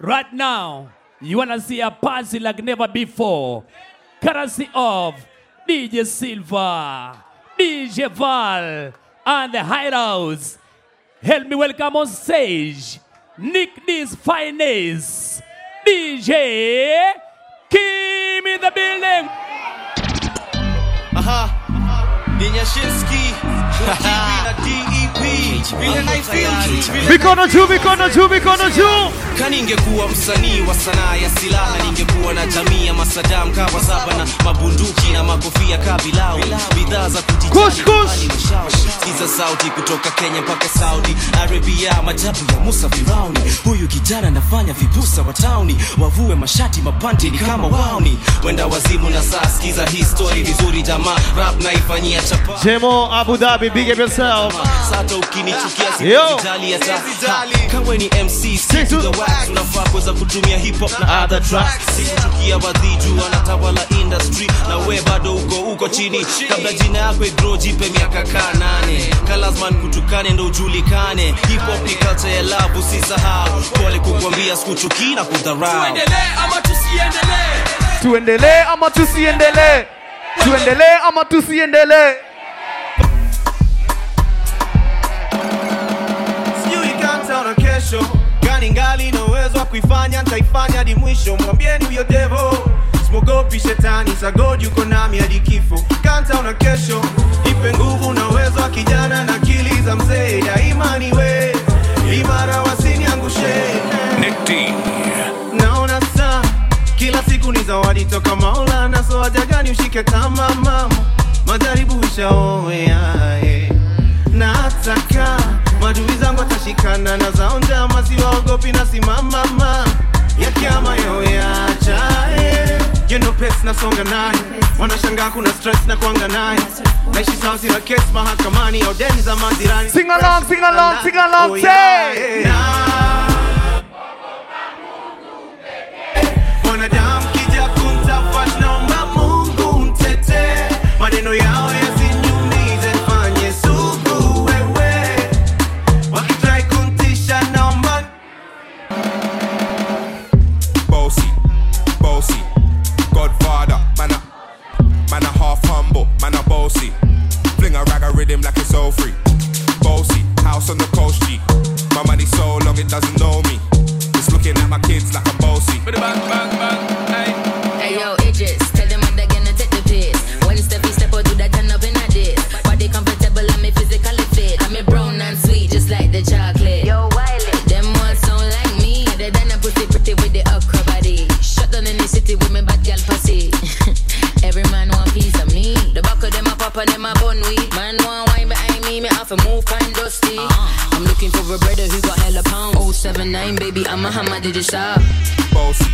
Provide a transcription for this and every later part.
Right now, you wanna see a party like never before. Courtesy of DJ Silva, DJ Val, and the Hideouts. Help me welcome on stage, Nick D's finest, DJ Kim in the building. Aha. Ninyashinski. na Mikono juu, mikono juu, mikono juu. Kani ingekuwa msanii wa sanaa ya silaha, ningekuwa na jamii ya masadam kawa saba na mabunduki na makofia kabilao, bidhaa za. Sikiza sauti kutoka Kenya mpaka Saudi Arabia, majabu ya Musa Firauni. Huyu kijana anafanya vibusa wa tauni, wavue mashati mapanti ni kama wauni, wenda wazimu na saa. Sikiza histori vizuri jamaa, rap naifanyia chapa Jemo Abu Dhabi, big up yourself. sata ukinichukia Yo. hata Ha, ni mc stick to the wax unafaa kuweza kutumia hip hop na other tracks. sikuchukia wadhiju wanatawala industry. Na we bado uko uko chini. Kabla jina yako igro jipe miaka kaa nane. Kalasman kutukane ndo ujulikane. Hip hop ni culture ya love usisahau. Pole kukwambia sikuchukii na kudharau. Tuendelee ama tusiendelee? Tuendelee ama tusiendelee? Kuifanya ntaifanya hadi mwisho. Mwambieni huyo devo smogopi shetani sagodi uko nami hadi kifo. Kantaona kesho ipe nguvu na uwezo wa kijana na akili za mzee. Daima niwe imara wasiniangushe naona saa kila siku ni zawadi toka maulana. So haja gani ushike kama mama. Majaribu ishaoeae na ataka madui zangu atashikana na zao njama siwaogopi na simamama. Yakiama yoyachae yendo pes nasonga naye wanashanga kuna stress na kuanga naye naishi sawa sina kes mahakamani au deni za majirani singalong singalong singalong sing along, Oh, say. yeah. Man a bossy. Fling a rag a rhythm like it's all free. Bossy, house on the coast G. My money so long it doesn't know me. It's looking at my kids like I'm bossy. Hey yo, Idris, tell baby, I'm a hammer, did you shop? Bossy,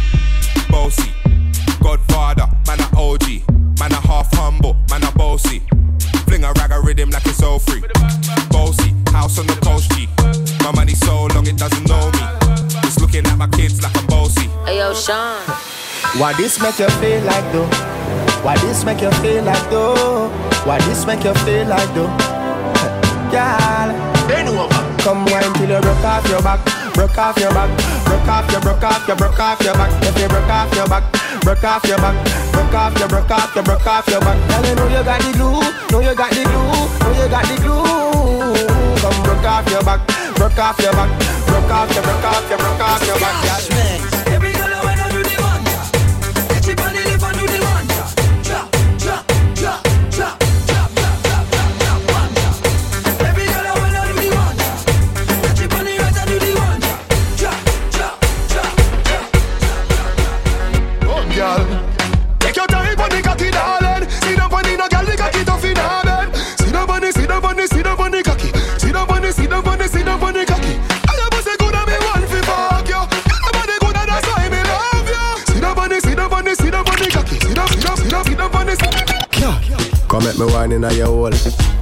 bossy, Godfather, man a OG. Man a half humble, man a bossy. Fling a rag a rhythm like it's all free. Bossy, house on the coast G. My money so long it doesn't know me. Just looking at my kids like I'm bossy. Hey yo, Sean. Why this make you feel like though? Why this make you feel like though? Why this make you feel like though? Girl, come wine till you broke off your back, broke off your back, broke off your, broke off your, broke off your back. If you broke off your back, broke off your back, broke off your, broke off your, broke off your back. Girl, you know you got the glue, know you got the glue, know you got the glue. Come broke off your back, broke off your back, broke off your, broke off your, broke off your back. Girl. Every Come make me wine in a your hole.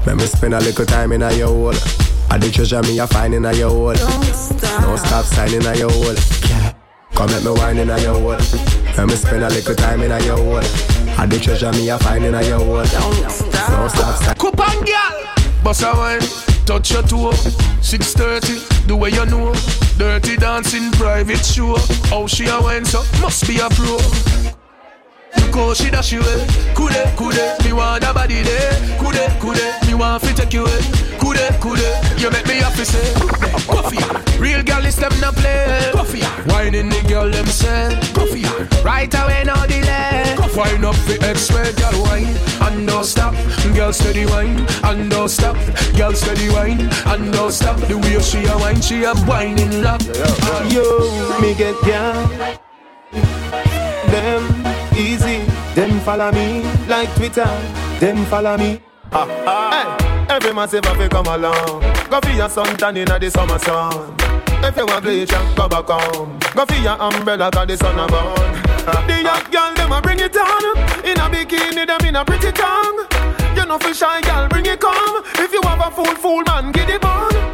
Make me spend a little time in a your hole. I the treasure me a find in a your hole. Don't stop. Don't stop signing a your hole. Come make me wine in a your hole. Make me spend a little time in a your hole. I the treasure me a find in a your hole. Don't stop. Don't stop signing. Coupon girl. Bossa wine, touch your toe. 630, the way you know. Dirty dancing private show. How she a went so must be a pro. Look how she dash you away. Kude, kude, me want a body there. Kude, kude, me want fi take you away. Kude, kude, you make me happy say. Coffee, real girl is them not play. Coffee, whining the girl them say. Coffee, right away no delay. Wine up the X-ray, girl wine and don't stop. Girl steady wine and don't stop. Girl steady wine and don't stop. The way she a wine, she a whining love. Yo, me get down. Them easy. Them follow me like Twitter. Them follow me. Ah, ah. Hey, every massive to come along. Go for your suntan in the summer sun. If you want bleach, go back home. Go for your umbrella, cause the sun a burn. The young girl, them a bring it on. In a bikini, them in a pretty tongue. You know, for shy girl, bring it come. If you have a fool, fool man, get it on.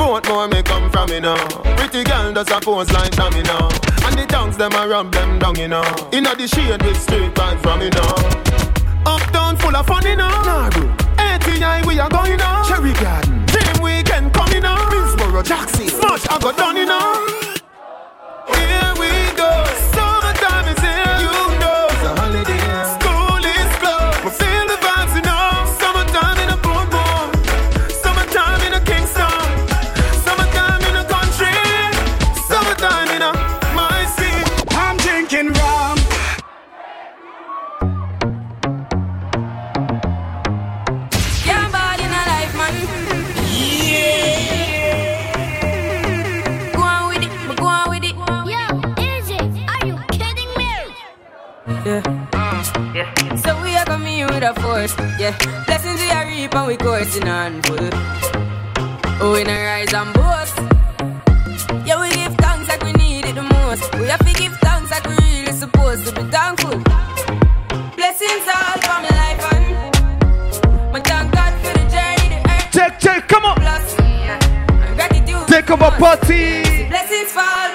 More may come from me now. Pretty girl does a pose like dummy now. And the tongues them a rub them down, you know. Inna the shade with straight vibes from me now. Uptown full of fun, you know. Nah, bro. ATI we are going now. Cherry Garden. Dream weekend coming now. Middlesboro, Jackson. Smash, I got done, you know. Here we go. A force. Yeah. Blessings we are reap and we coursing on full. Oh, we not rise and boast. Yeah, we give thanks like we need it the most. We have to give thanks like we really supposed to be thankful. Blessings all for my life and my thank God for the journey to earth. Check, check, come on. Plus, gratitude. Take over party. Blessings fall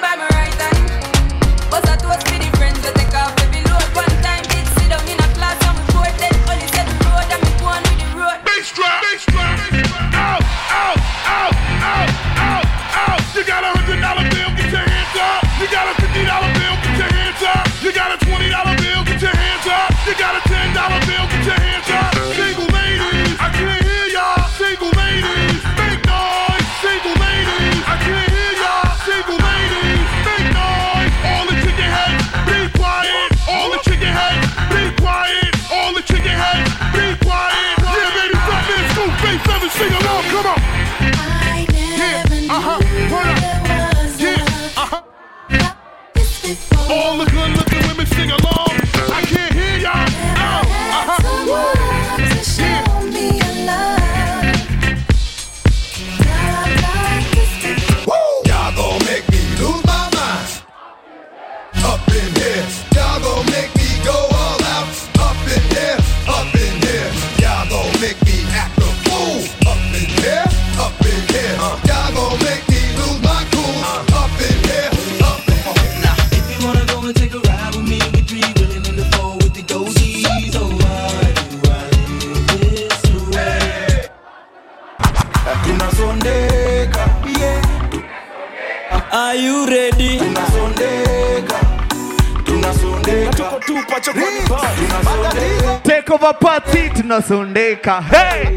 Tunasondeka. Hey.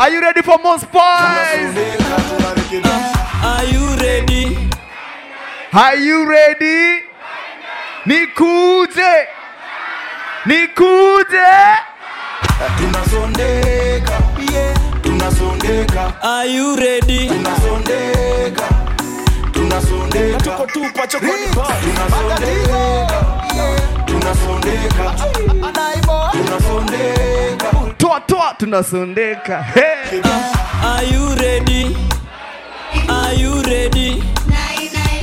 Are you ready for more spice? Are you ready? Are you ready? Nikuje. Nikuje. Tunasondeka, yeah. Tunasondeka, Are you ready? tunasondeka. Tunasondeka. Tuko tupa chokoni Tunasondeka, yeah. Tunasondeka. Tunasondeka. Toa toa tunasondeka. Hey. Are you ready? Are you ready?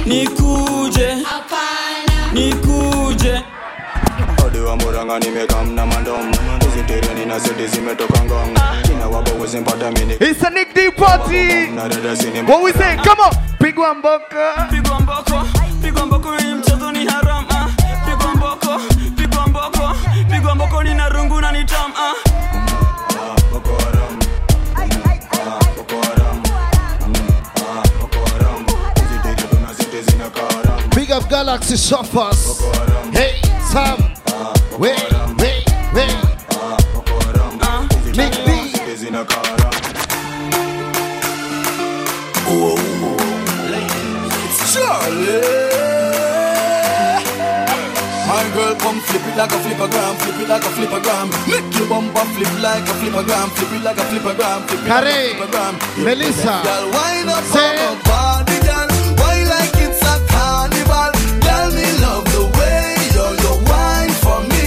Nikuje, nikuje. Ode wa Murang'a nimekamna mandom hizi na seti zimetoka ngong kina wabo zimpata mini It's a Nick D party. na dada sini What we say? Come on. Pigwa mboko Pigwa mboko, pigwa mboko mchezo ni haram. Pigwa mboko, pigwa pigwa mboko ni rungu na ni tam. Boko uh. Haram Boko Haram Boko Haram Big up Galaxy Shoppers. Hey, Sam. Wait, wait, wait. Nick B. My come flip it like a flippergram, flip it like a flippergram. Make your bumper flip like a flippergram, flip it like a flippergram, flip it like a flippergram. Melissa. Girl, wind up Say- on my body, girl. Why like it's a carnival? Girl, me love the way you you wine for me.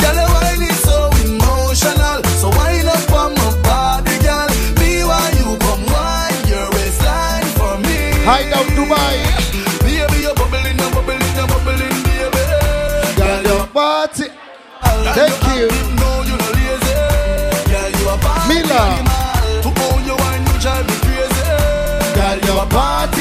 Girl, your wine is so emotional. So wind up on my body, girl. Me why you come wine your waistline for me. Hideout Dubai. You. No, you no lazy. Girl, you a party Mila. animal. To own your wine, you drive me crazy. Girl, your party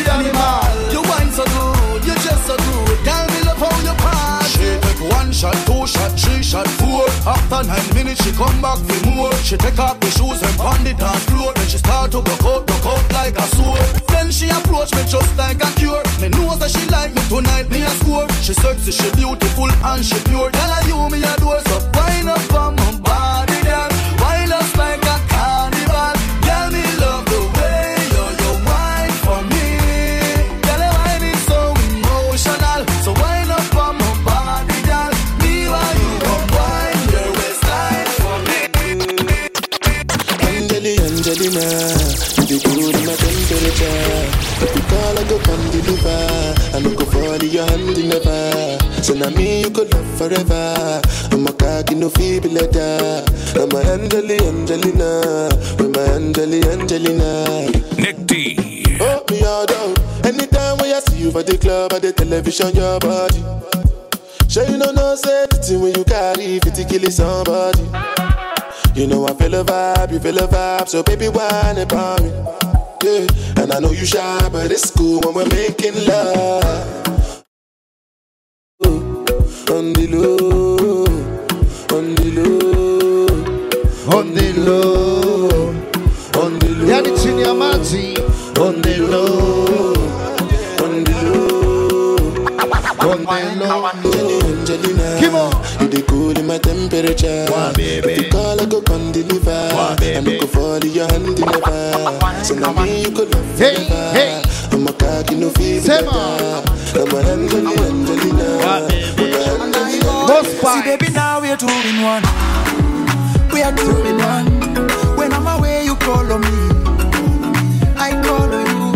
shot, two shot, three shot, four. After nine minutes, she come back for more. She take off the shoes and pound it on floor. Then she start to broke out, broke out like a sword. Then she approach me just like a cure. Me know that she like me tonight, me a score. She sexy, she beautiful and she pure. Girl, I you me adore, so wind up on my body, in your hand never. So now me you could love forever. I'm a cocky no feeble letter. I'm a Angeli, Angelina, with my Angeli, Angelina. Nick D. Oh, me all down. Anytime when I see you for the club or the television, your body. Sure you know no say the thing when you carry 50 killing somebody. You know I feel a vibe, you feel a vibe, so baby whine about me. Yeah, and I know you shy, but it's cool when we're making love. On the low, on the low, On the low. on the low. Yani chini ya maji. On the low, on the low, On the low. Angelina, Come on. you the cool in my temperature. One baby. If you call, I go come deliver. One I no baby. go fall in your hand never. So now me you could love Hey, forever. hey. I'm a cocky no fever. I'm a Angelina, Angelina. One baby. Most See, baby, now we're two in one. We are two in one. When I'm away, you call on me. I call on you.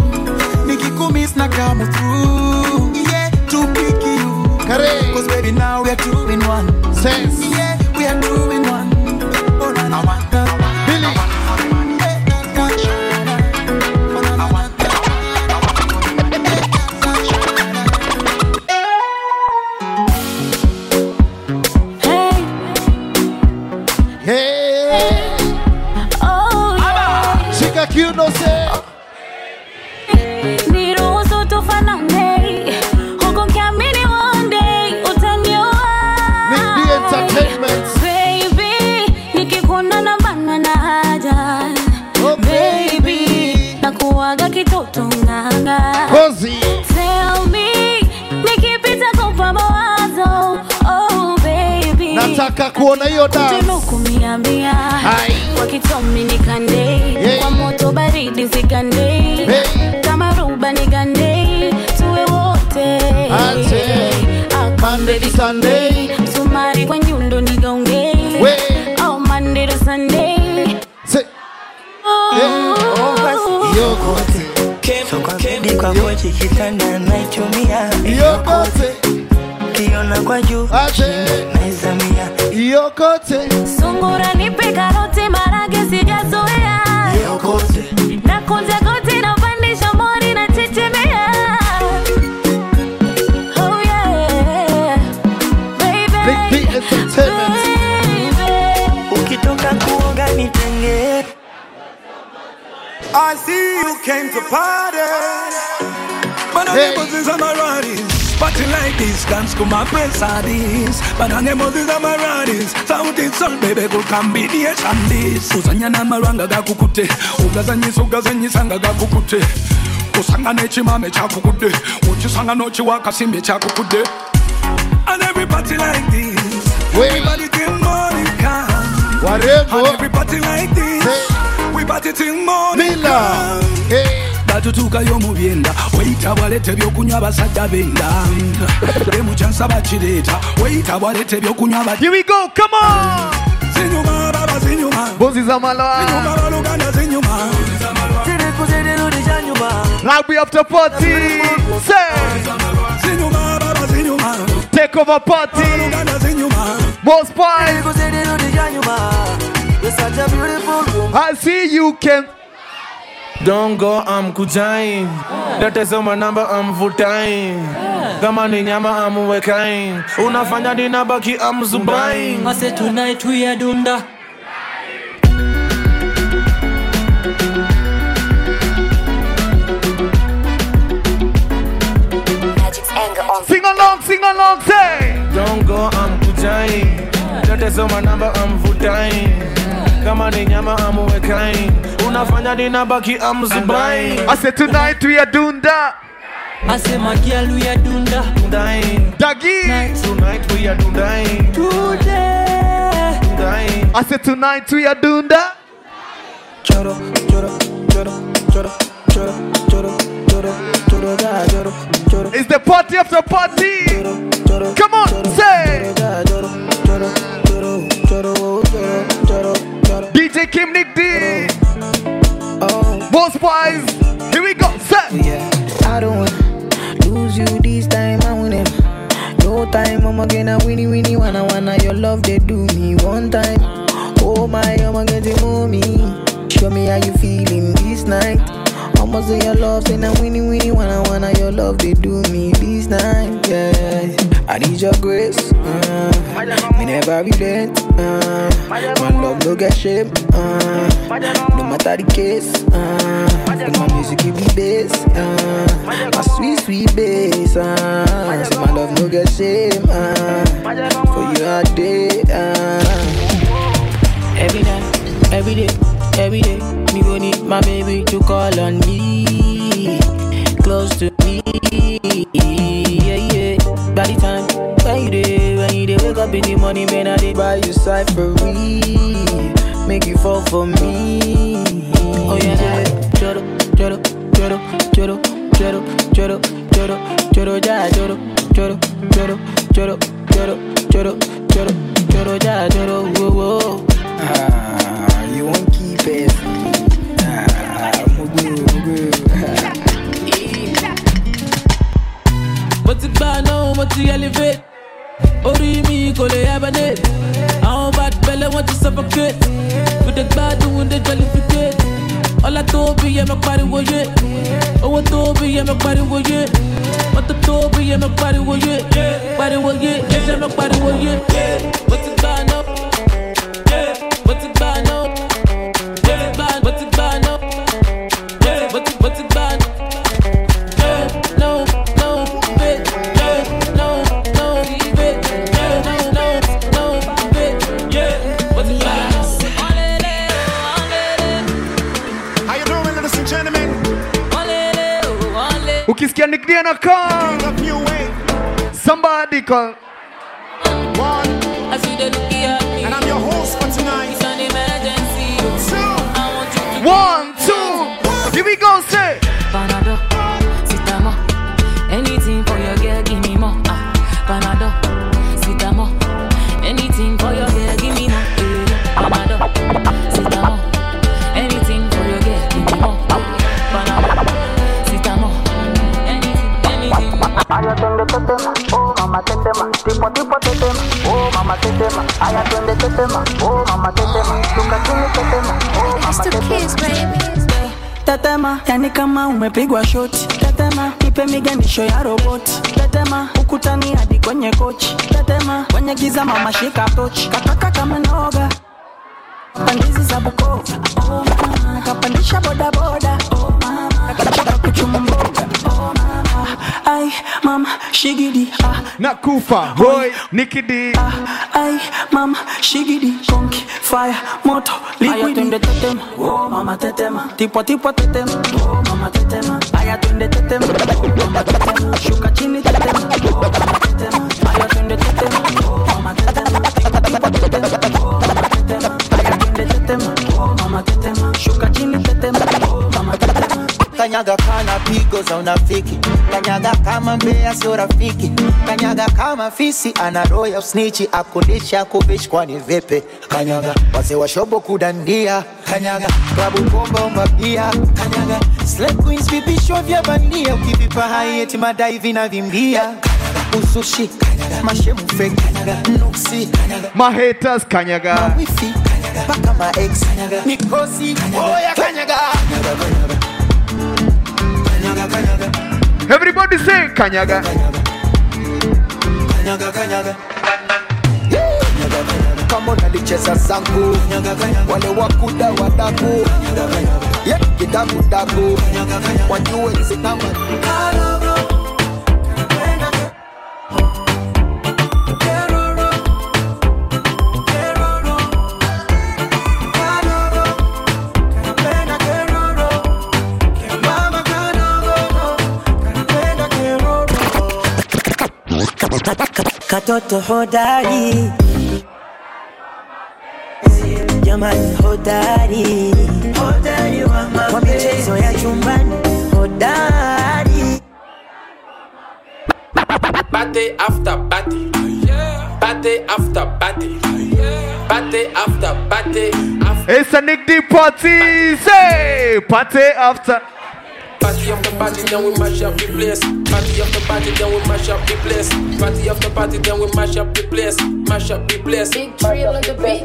Nikikumiss na come through. Yeah, to pick you. Cause baby, now we're two in one. Sense. Yeah, we are two wanataka kuona hiyo dance. Kuniambia wakitamani. Kwa moto baridi zigande, hey. Kama ruba nigande, msumari kwa nyundo nigonge, oh, au oh. kiona kwa juu. Naizamia Yo kote. Sungura nipe karoti marage sijazoea. Yo kote. Na kunja goti napandisha mori na chechemea. Oh yeah. Baby. Nick D Entertainment. Baby. ukitoka kuoga nitenge I see you came to party. But Hey. Banane Moses Amaradis Party like this, dance come and press on this Bagange mozi za maradis. Sauti sol bebe kukambidie chandis Kuzanyana maranga gakukute Ugazanyisa ugazanyisa nga gakukute Kusangane chimame chakukude Uchisanga nochi wakasimbe chakukude And everybody like this. Everybody till morning comes. And everybody like this. We party till morning come hey batutuukayo mu byenda weyita bwaleeta ebyokunywa abasajja benda. Emu kyansa bakireeta weyita Rugby after party, say. Take over party. Most. I see you can. Don't go amkuchai, ah. lete soma namba amvutai, ah. kama ni nyama amwekai, unafanya ninabaki amzubai. Ase tonight we are dunda. Sing along, sing along, say. Don't go amkuchai, ah. lete soma namba amvutai, kama ni nyama amwekai Unafanya nina baki amzubain. I said tonight we are doing that. I said my girl we are dunda. Dundain. Dagi. Tonight we are dundain. Today. Dundain. I said tonight we are doing that. Choro, choro, choro, choro, choro, choro, choro, choro, choro, choro. It's the party after party. Come on, say. Oh, Here we go, say. I don't want lose you this time. I win it. No time, I'm gonna winnie winnie wanna wanna your love they do me one time. Oh my, I'm gonna get mommy. Show me how you feeling this night. Almost your love, say now winnie winnie wanna wanna your love they do me this night. Yeah, I need your grace. Uh, me never relent. Uh, my love no get shame. Uh, no matter the case. Uh, my music give me bass. Uh, my sweet sweet bass. Uh, so my love no get shame. Uh, for you all day. Uh, every night, every day, every day. Me go need my baby to call on me, close to up in the morning, man, I dey buy you cyphery, make you fall for me. Oh yeah, yeah. Choro, choro, choro, choro, choro, choro, choro, choro, ja, choro, choro, choro, choro, choro, choro, choro, choro, ja, choro, whoa, whoa. Ah, you won't keep it. Ah, mugu, mugu. mo ti gbà náà mo ti elevate orí mi kò lè hibernate àwọn bad belle wọ́n ti suffocate mo dey gbádùn dey jollificate ọlá tó bí yẹ mọ pariwo yé owó tó bí yẹ mọ pariwo yé mọ́tò tó bí yẹ mọ pariwo yé pariwo yé ẹsẹ̀ mọ pariwo yé mo ti gbà the come. Eh. Somebody call. One. Aya twende tetema, oh mama tetema, luka chini tetema, oh mama tetema. tetema yani kama umepigwa shoti. Tetema ipe miganisho ya roboti tetema ukutani hadi kwenye kochi. Tetema kwenye giza mama shika tochi. Kataka kama noga. Pandizi za bukova. Oh, mama. kapandisha bodaboda oh, mama. kakachaka kuchuma mboga. Oh, mama. ai mama shigidi. Ah. Nakufa, boy, nikidi, D. Aye, mom, shigidi, conky, fire, moto, liquid. Aya tetem, oh mama tetem, tipo tipo tetem, oh mama tetem. Aya tetem. Kama mbea sio rafiki. Kanyaga kama fisi ana roho ya usnichi. Akundisha kubishi, kwani vipi? Kanyaga. Wazee wa shobo kudandia. Kanyaga. Klabu bomba umbabia, kanyaga. Slay queens vya bandia. Ukivipa hai eti madai vinavimbia. Kanyaga. Usushi. Kanyaga. Mashemu fake. Kanyaga. Nuksi. Kanyaga. Mahaters kanyaga. Mawifi. Kanyaga. Mpaka maex, kanyaga. Mikosi. Oya kanyaga Everybody say kanyaga. kanyaga kanyaga. Kama nalicheza zangu Kanyaga wale wakuda wadaku ye kidakudaku wajue zinama katoto hodari jamani hodari hodari wa michezo ya chumbani hodari bate after bate, bate after bate, bate after bate. It's a Nick D party. Say party after. Party after party, then we mash up the place. Party after party, then we mash up the place. Party after party, then we mash up the place. Mash up the place. Big trail on the beat.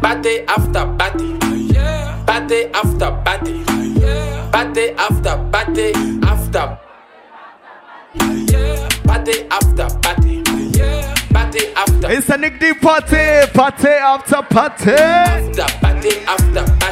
Party after party. Party after party. Party after party. After. Party after party. Party after. It's a Nick D party. Party after party. After party after party.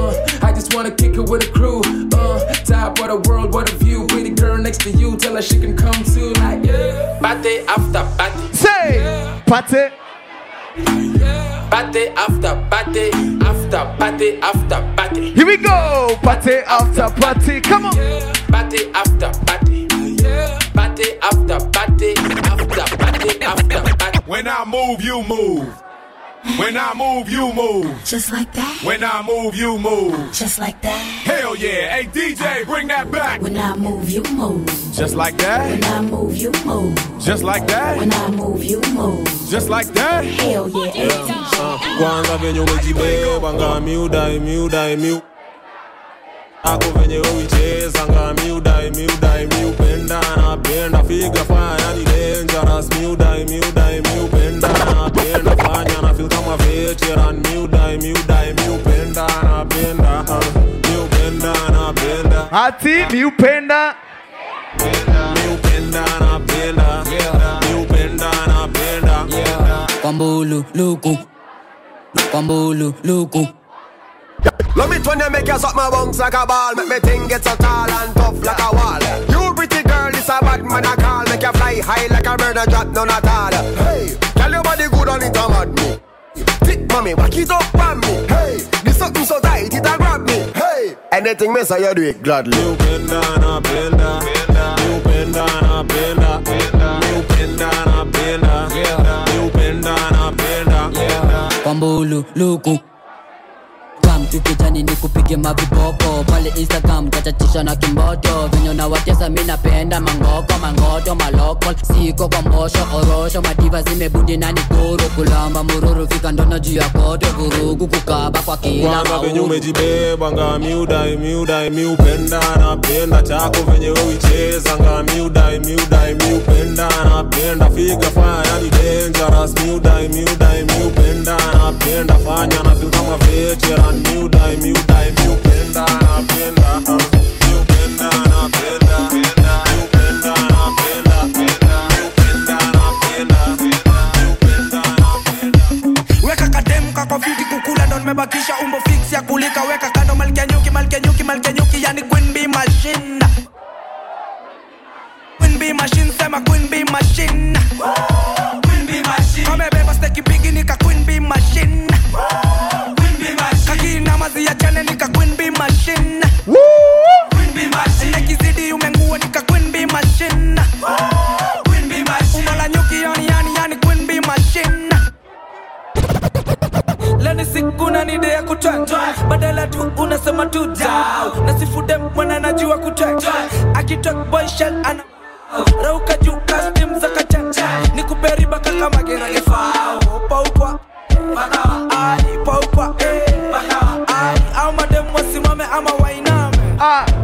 I just wanna kick it with a crew. Uh, top of the world, what a view. Pretty girl next to you, tell her she can come too. Like, yeah. Party after party. Say party. Party after party. After party after party. Here we go. Party after party. Come on. Party after party. Yeah. Party after party. After party after party. When I move, you move. When I move, you move. Just like that. When I move, you move. Just like that. Hell yeah. Hey, DJ, bring that back. When I move, you move. Just like that. When I move, you move. Just like that. When I move, you move. Just like that. Hell yeah. Uh, kwanza venye umejibeba ngami udai miudai miu ako venye uicheza ngami udai miudai miupenda napenda figa fanya ni dangerous miudai miudai miupenda napenda fanya na feel kama veteran miudai miudai miupenda napenda miupenda napenda Ati miupenda. miupenda napenda miupenda napenda Kwambulu luku. Kwambulu luku. Love it when you make you suck my bones like a ball. Make me think get so tall and tough like a wall. You pretty girl, this a bad man I call. Make you fly high like a bird and drop none at all. Hey, tell your body good on it a mad me Thick mommy, back it up on me. Hey, this something so tight it a grab me. Hey, anything me say you do it gladly. Miupenda napenda miupenda napenda miupenda napenda miupenda napenda Kwambulu luku Kam tukijani ni kupige mavipopo. Pale Instagram tachachisha na kimboto. Venye nawatesa mi napenda mangoko mangoto malokol siko kwa mbosho orosho. Madiva zimebundi na nikuru. Kulamba mururu fika ndono juu ya koto vurugu kukaba kwa kila venye umejibeba nga miudai miudai miupenda napenda chako venye uicheza. Nga miudai miudai miupenda napenda. Figa faya yani dangerous miudai miudai miupenda napenda. Fanya na feel kama veteran miudai miudai miudai miupenda napenda miupenda ndo nimebakisha umbo fix ya kulika. Weka kando malkenyuki malkenyuki malkenyuki yani queen bee machine. Queen bee machine sema queen bee machine. Queen bee machine. Amebeba steki bigi nika queen bee machine. oh kakina mazi ya chane nika queen bee machine. Queen bee machine. Nekizidi umengua nika queen bee machine. Queen bee machine. Umala nyuki yani yani yani queen bee machine. Leni siku na nide ya kutwa badala tu unasema tu down na sifude mwana najua kutwa akitok boy shell ana rauka juu kastim za kachacha. Ni kuperi baka kama gerage fao paukwa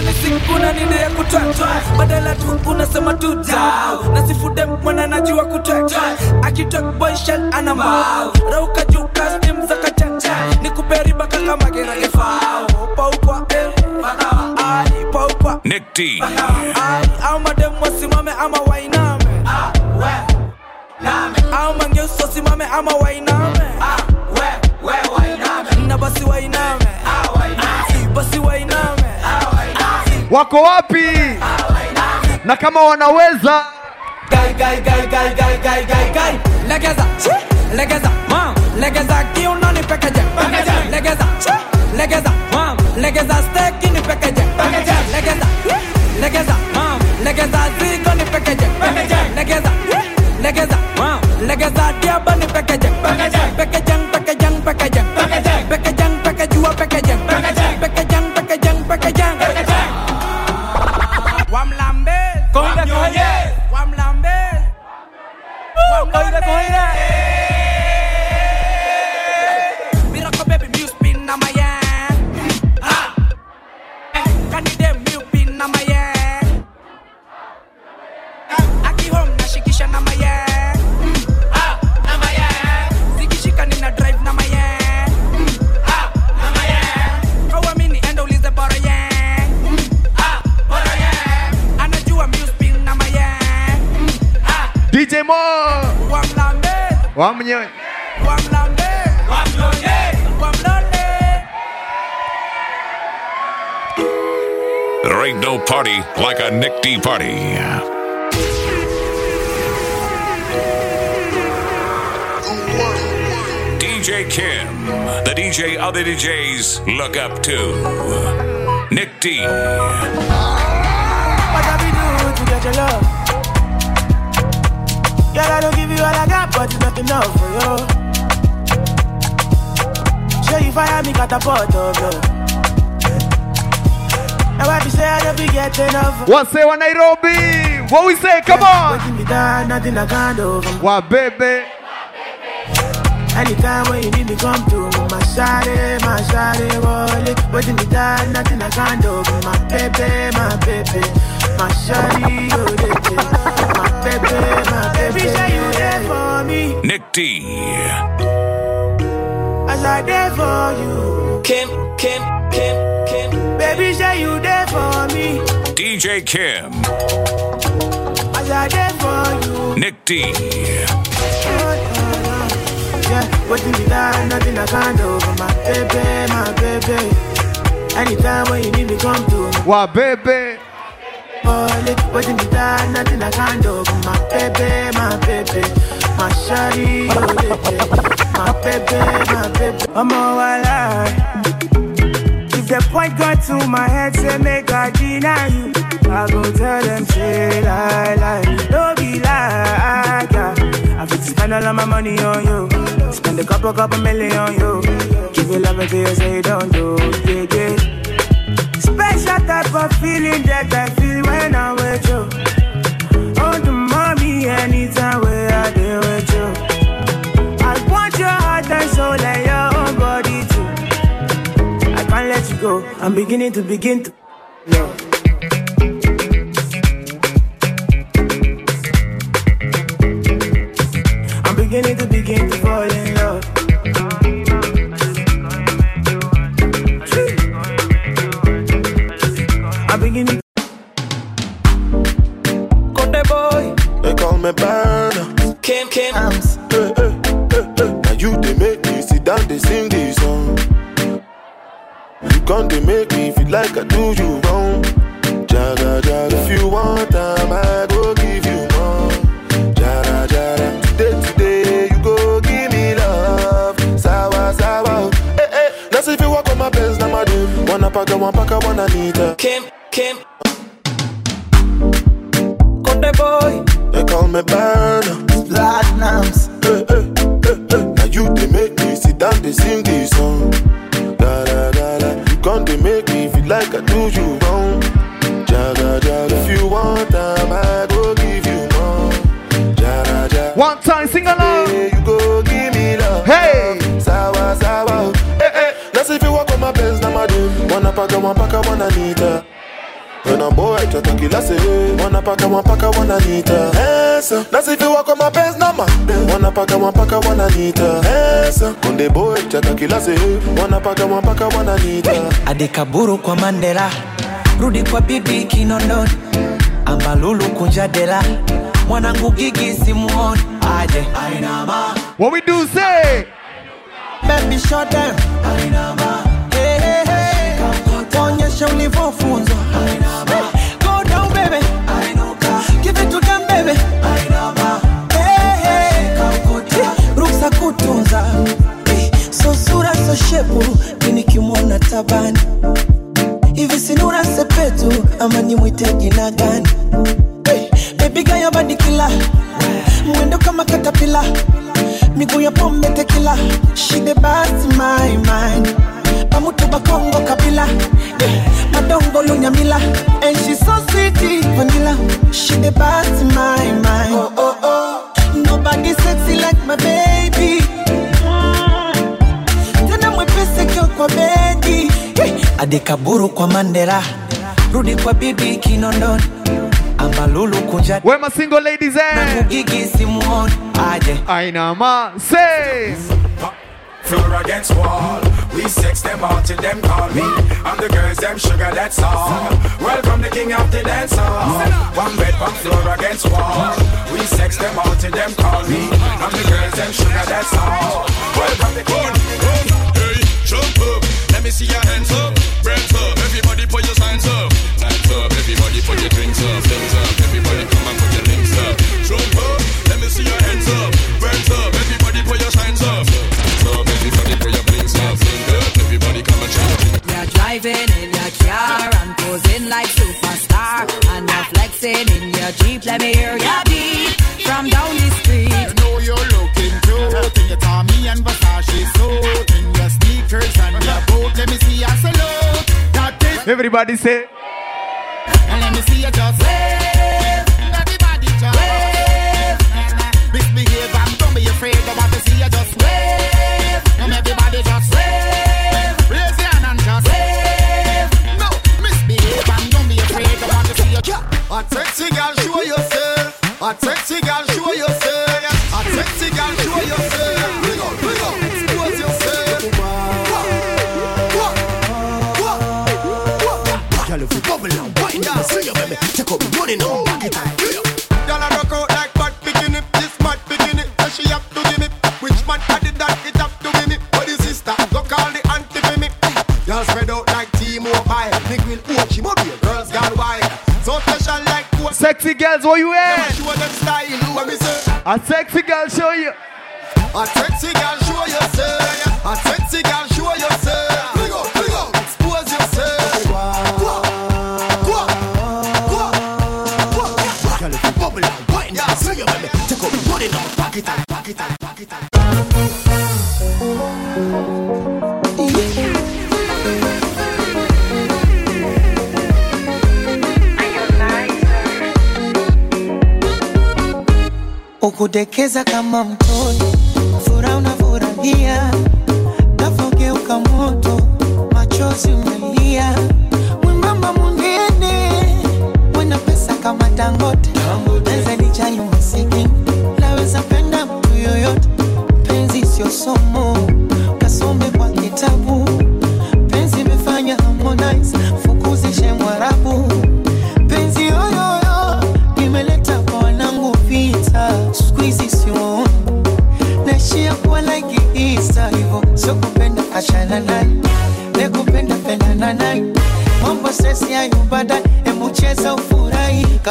Yaani ni sikuna nide ya kutwatwa badala tu unasema tu dao na sifude mwana najua kutwatwa akitok boy shan ana mau rauka juu kastim za kachanja nikuperiba kaka magerage fao paukwa eh ai. Paukwa nekti ai. Au madem wasimame ama wainame? Ah we name. Au mangeuso simame ama wainame? Ah we we wainame. Na basi wainame. Ah wainame. Basi wainame wako wapi? Na kama wanaweza. Gai, gai, gai, gai, gai, gai, gai, gai. legeza legeza mam legeza kiuno nipekeje legeza legeza mam legeza steki nipekeje legeza legeza mam legeza zigo nipekeje legeza legeza mam legeza diaba nipekeje pekeje DJ other DJs look up to. Nick D. What have we do to get your love? Girl, I don't give you all I got, but it's not enough for you. Show you fire me catapult of you. Now I be say I don't be get enough. What say wa Nairobi? What we say? Come on. Waiting Anytime when you need me, come to. My shawty, my shawty, wallet. Waiting be done, nothing I can't do. My baby, my baby, my shawty, oh, baby. My baby, my baby. Say you there for me, Nick D. as I there for you. Kim, Kim, Kim, Kim. Baby, say you there for me, DJ Kim. as I there for you. Nick D. Yeah, waiting be done, nothing I can't do. My baby, my baby. Anytime when you need me, come to me. Wa baby. Wallet, waiting be done, nothing I can't do. My baby, my baby, my shawty, oh baby, my baby, my baby. I'm all alive. The point got to my head, say make I deny you. I go tell them say lie, lie, don't be like yeah. I fit spend all of my money on you, spend a couple, couple million on you. Give you love until you say don't do, yeah, yeah. Special type of feeling that I feel when I'm with you. Oh, the mommy, anytime I'm beginning to begin to love. I'm beginning to begin to fall in love. I'm beginning. Cote boy, they call me burner. Kim Kim. I'm You come they make me feel like I do you wrong. Jaga jaga, if you want time, I go give you more. Jara jara, today today you go give me love. Sawa sawa, eh eh. Now see if you walk on my pants, now my dude. Wanna pack, one pack, one Anita. Kim Kim. Conde boy, they call me Burner. Platinums. Hey, hey, hey, hey. Now you they make me sit down, they sing this song. Come they make me feel like I do you wrong. Jaga jaga. If you want time, I go give you more. Jaga jaga. One time, sing along. Yeah, you go give me love. Hey. Sawa sawa. Eh eh. Now see if you walk on my pants, now my dude. Wanna pack, one pack, one Anita. When I'm boy, try to kill us, eh. Wanna pack, one pack, one Anita. Handsome. That's if you walk on my pants, now my Wanna pack, one pack, one Anita. Handsome. When the boy, try to kill us, eh. Wanna pack, one pack, one Anita. adekaburu kwa mandela rudi kwa bibi kinondoni ambalulu kunjadela mwanangu gigi simuoni aje ainama What we do say? baby shut them ainama hey, hey, hey. tuonyeshe ulivyofunzwa Hey, so shepu minikimwona tabani. Hivi sinura sepetu ama nimwite jina gani? Badikila mwendo kama katapila miguu ya pombe shide basi my mind. Bakongo kabila. Yeah. madongo lunyamila. And she so sweet vanilla. Oh, oh, oh. nobody sexy like my baby kwa bedi Eh, adekaburu kwa mandela rudi kwa bibi kinondoni ambalulu kunja Where my single ladies at? gigi simuoni aje ainama say Floor against wall. We sex them out till them call me. I'm the girls, them sugar, that's all. Welcome the king of the dance hall. One bed, one floor against wall. We sex them out till them call me. I'm the girls, them sugar, that's all. Welcome the king of the Hey, jump up. Let me see your hands up. Brands up. Everybody put your signs up. Hands up. Everybody put your drinks up. Things up. Everybody come and put your links up. Jump up. Let me see your hands up. Brands up. Everybody put your signs up. Hands up. Everybody put your blinks up. Think up. Everybody come and jump. You're driving in your car and posing like superstar, and you're flexing in your jeep. Let me hear your Everybody say. and let me see you just wave. Everybody just wave. Misbehave and don't be afraid. I want to see you just wave. And everybody just wave. Raise your hand and just wave. No, misbehave and don't be afraid. I want to see you. A sexy girl, show yourself. A sexy girl, show yourself. A sexy girl, show yourself. A sexy girl show you. A sexy girl, show yourself. A sexy girl, show yourself. Bring up, bring up, expose yourself. Girl, if you bubble and wind down, see you, baby. Take up money now, back it up, back it up, back it up. Ukudekeza kama mtoto, furaha unafurahia, nafogeuka moto, machozi umelia, mwembamba munene, wena pesa kama Dangote, naweza nijali masikini, naweza penda mtu yoyote, penzi achana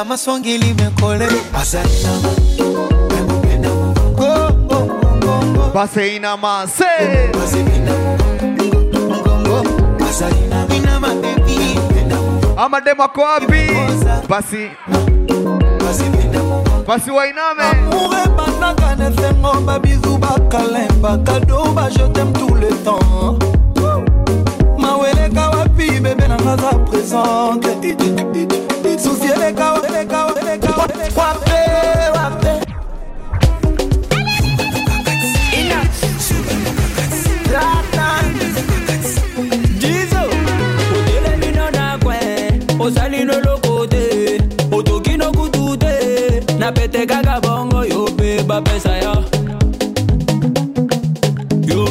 kama swangi limekole Base. Ama demo ako wapi? Basi. Basi wainame. Amour ebandaka babizu bakalemba kado tout le temps maweleka wapi bebe nanga za présente susi eleka eleka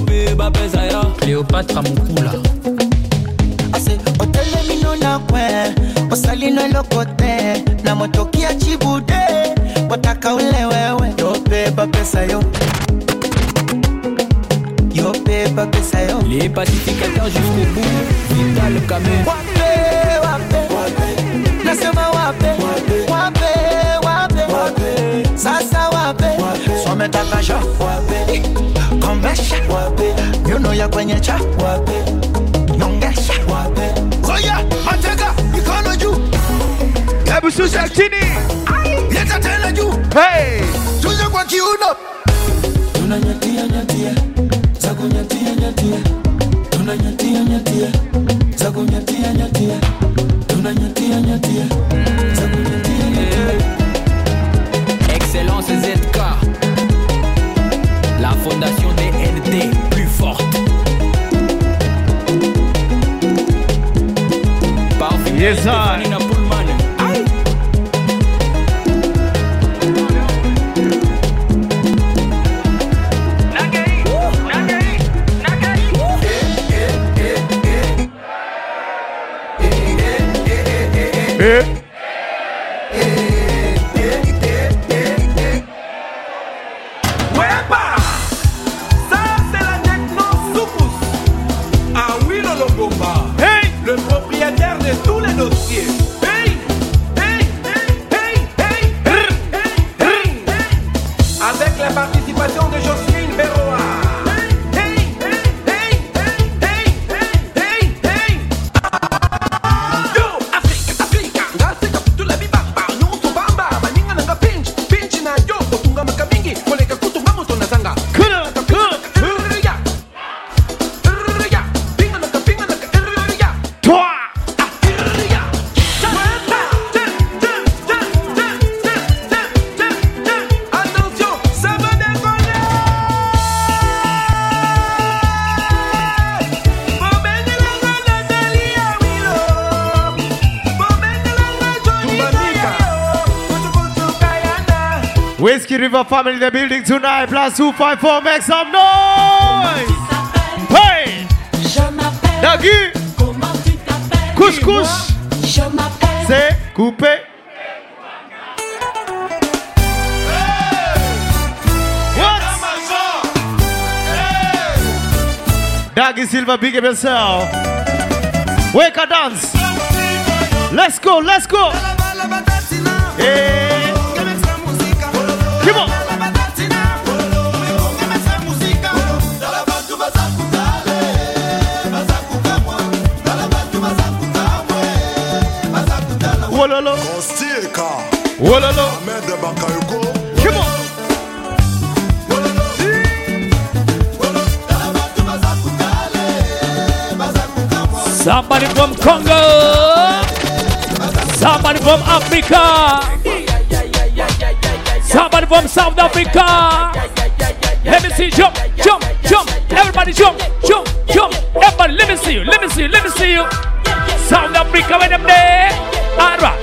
mpe bapesa ya cléopatra mokula ase otelemino na kwe osalino ya chibude wataka ule wewe. Yobeba pesa yo. Yobeba pesa yo. Les pacificateurs jusqu'au bout vital kamé wape wape nasema wape wape wape sasa wape. Sometakasha wape. Kombesha wape. Nyuno ya kwenye cha. Wape. Nyongesha wape. Oya mikono juu hebu shusha chini. Leta tena juu hey. Shusha kwa kiuno. Tunanyatia nyatia. Za kunyatia nyatia. Tunanyatia nyatia. Za kunyatia nyatia. Tunanyatia nyatia. Za kunyatia nyatia. Excellence ZK La fondation DNT plus forte. Yes. Eh? Whiskey family in the building tonight. Plus 254, make some noise. Hey! Dagui! Couscous! C'est coupé. Daggy Silva, big up yourself. Wake a dance. Let's go, let's go. Hey. Come on. Wololo. Come on. Somebody from Congo. Somebody from Africa. From South Africa. Let me see jump, jump, jump. Everybody jump, jump, jump. Everybody, let me see you, let me see you, let me see you. South Africa, when them there. Alright.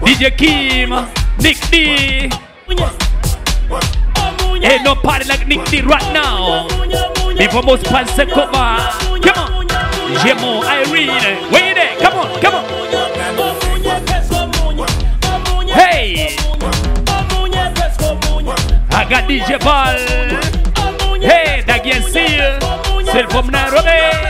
DJ Kim, Nick D. Ain't no party like Nick D right now. Before most pants take over. Come on. Jemo, Irene. You there? Come on, come on. got DJ Paul. Hey, Daggy and Seal. Still from Nairobi.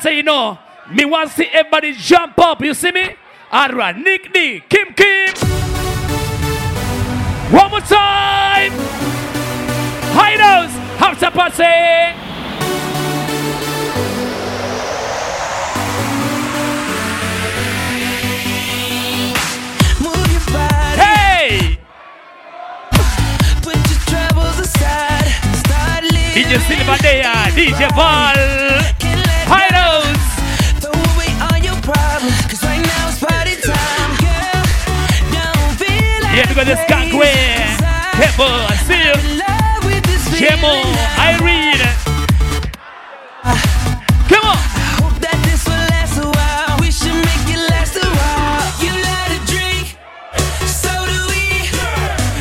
That's how you know. Me want to see everybody jump up. You see me? All right. Nick D. Kim Kim. One more time. High nose. Hamsa passe. DJ Silva Dea, DJ Ball. for the skunk way. Come on. You.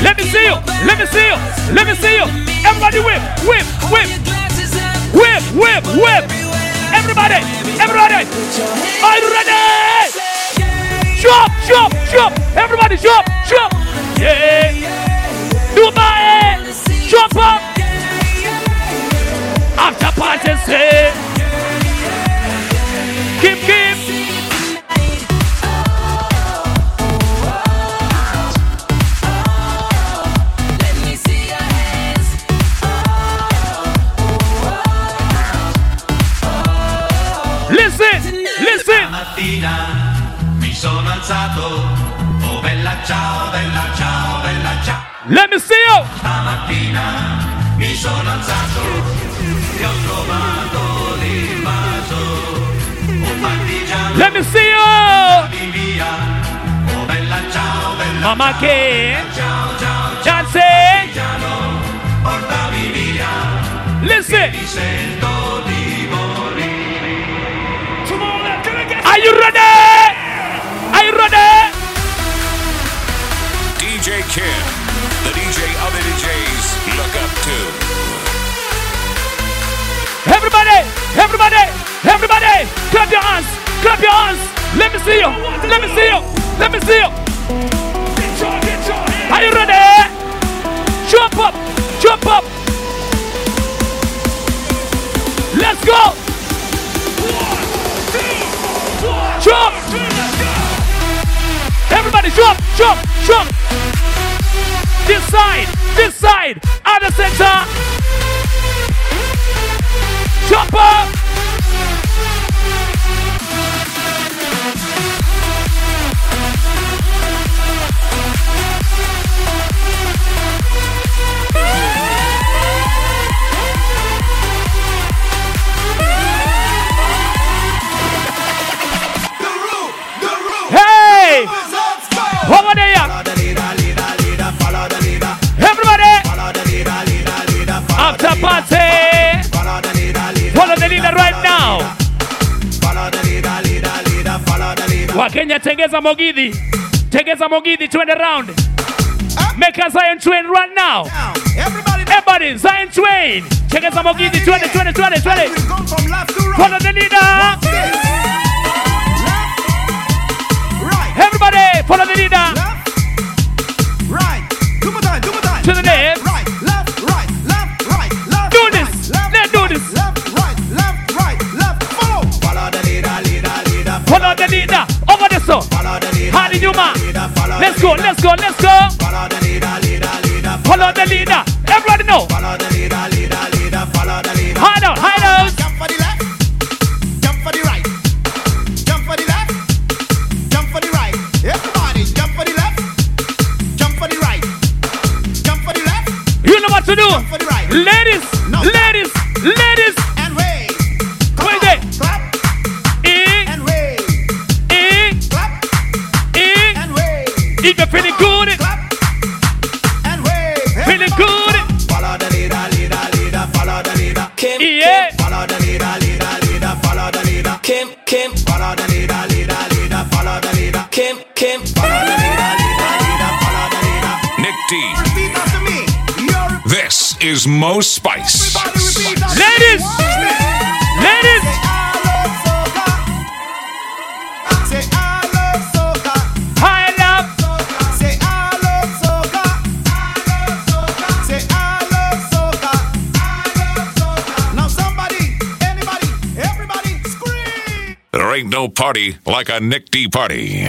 Let me see you. Let me see you. Let me see you. Everybody whip, whip, whip. Whip, whip, whip. Everybody, everybody. Are you ready? Jump, jump, jump. Everybody jump, jump yeah, yeah. Dubai, jump up. After party, say. Let me see you. Let me see you. Mama K. Johnson. Listen. Are you ready? Are you ready? DJ Kim the DJ other DJs look up to. Everybody, everybody, everybody, clap your hands, clap your hands. Let me see you, let me see you, let me see you. Are you ready? Jump up, jump up. Let's go. Jump. Everybody jump, jump, jump. This side, this side, other center. Chopper. Wakenya, tengeza mogidhi, tengeza mogidhi, twende round. Make a Zion train right now. everybody, everybody, Zion train. Tengeza mogidhi, twende, twende, twende, twende. Follow the leader. Right. Everybody. no party like a Nick D party.